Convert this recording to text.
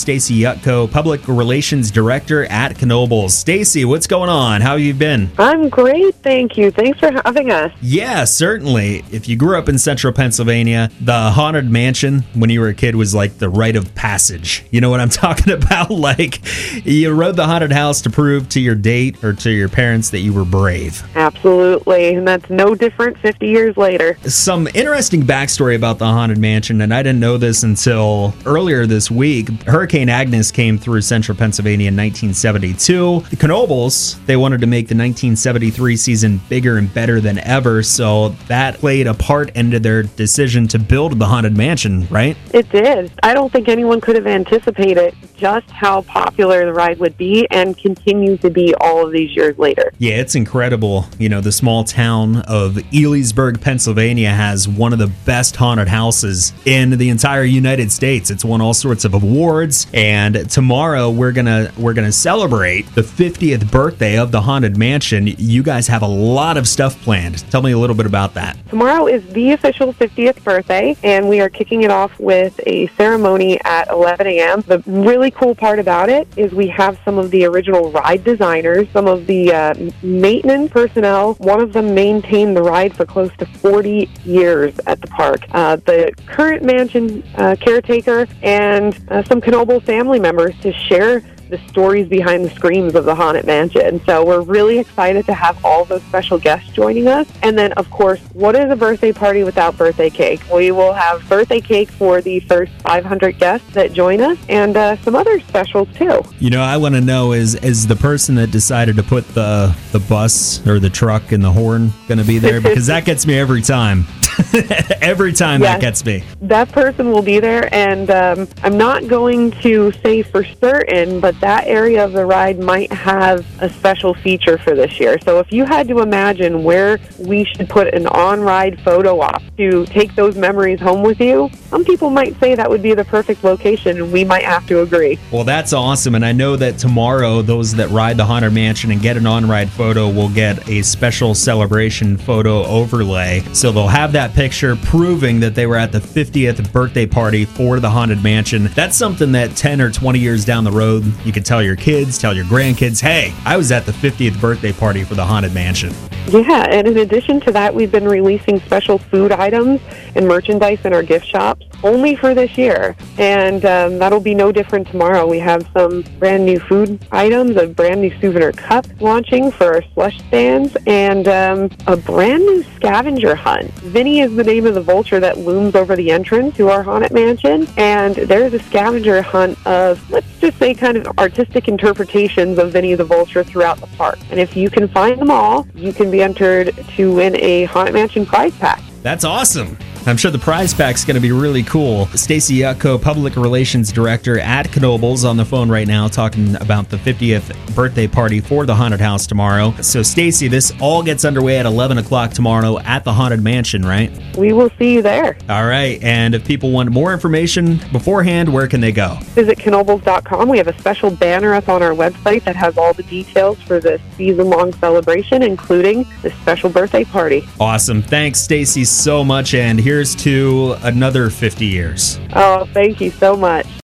Stacy Yutko, Public Relations Director at Knoebels. Stacy, what's going on? How have you been? I'm great, thank you. Thanks for having us. Yeah, certainly. If you grew up in central Pennsylvania, the Haunted Mansion when you were a kid was like the rite of passage. You know what I'm talking about? Like you rode the haunted house to prove to your date or to your parents that you were brave. Absolutely, and that's no different 50 years later. Some interesting backstory about the Haunted Mansion, and I didn't know this until earlier this week. Hurricane Agnes came through central Pennsylvania in 1972. The Knoebels, they wanted to make the 1973 season bigger and better than ever, so that played a part into their decision to build the Haunted Mansion, right? It did. I don't think anyone could have anticipated just how popular the ride would be and continue to be all of these years later. Yeah, it's incredible. You know, the small town of Elysburg, Pennsylvania has one of the best haunted houses in the entire United States. It's won all sorts of awards, and tomorrow we're going to we're going to celebrate the 50th birthday of the Haunted Mansion. You guys have a lot of stuff planned. Tell me a little bit about that. Tomorrow is the official 50th birthday, and we are kicking it off with a ceremony at 11 a.m. The really cool part about it is we have some of the original ride designers, some of the uh, maintenance personnel. One of them maintained the ride for close to 40 years at the park. Uh, the current mansion uh, caretaker and uh, some Knoebel family members to share the stories behind the screams of the Haunted Mansion. So we're really excited to have all those special guests joining us. And then, of course, what is a birthday party without birthday cake? We will have birthday cake for the first 500 guests that join us and uh, some other specials too. You know, I want to know is is the person that decided to put the the bus or the truck and the horn going to be there because that gets me every time. every time Yes. that gets me. That person will be there, and um, I'm not going to say for certain, but that area of the ride might have a special feature for this year. So if you had to imagine where we should put an on ride photo op to take those memories home with you, some people might say that would be the perfect location, and we might have to agree. Well, that's awesome. And I know that tomorrow, those that ride the Haunted Mansion and get an on ride photo will get a special celebration photo overlay. So they'll have that picture proving that they were at the 50th birthday party for the Haunted Mansion. That's something that 10 or 20 years down the road, you can tell your kids, tell your grandkids, hey, I was at the 50th birthday party for the Haunted Mansion. Yeah, and in addition to that, we've been releasing special food items and merchandise in our gift shops only for this year. And um, that'll be no different tomorrow. We have some brand new food items, a brand new souvenir cup launching for our slush stands, and um, a brand new scavenger hunt. Vinny is the name of the vulture that looms over the entrance to our Haunted Mansion. And there's a scavenger hunt of, let's just say, kind of artistic interpretations of Vinny of the Vulture throughout the park. And if you can find them all, you can be entered to win a Haunted Mansion prize pack. That's awesome. I'm sure the prize pack's going to be really cool. Stacy Yutko, Public Relations Director at Knoebels, on the phone right now talking about the 50th birthday party for the Haunted House tomorrow. So, Stacy, this all gets underway at 11 o'clock tomorrow at the Haunted Mansion, right? We will see you there. All right. And if people want more information beforehand, where can they go? Visit knoebels.com. We have a special banner up on our website that has all the details for this season-long celebration, including this special birthday party. Awesome. Thanks, Stacy, so much. And here's to another 50 years. Oh, thank you so much.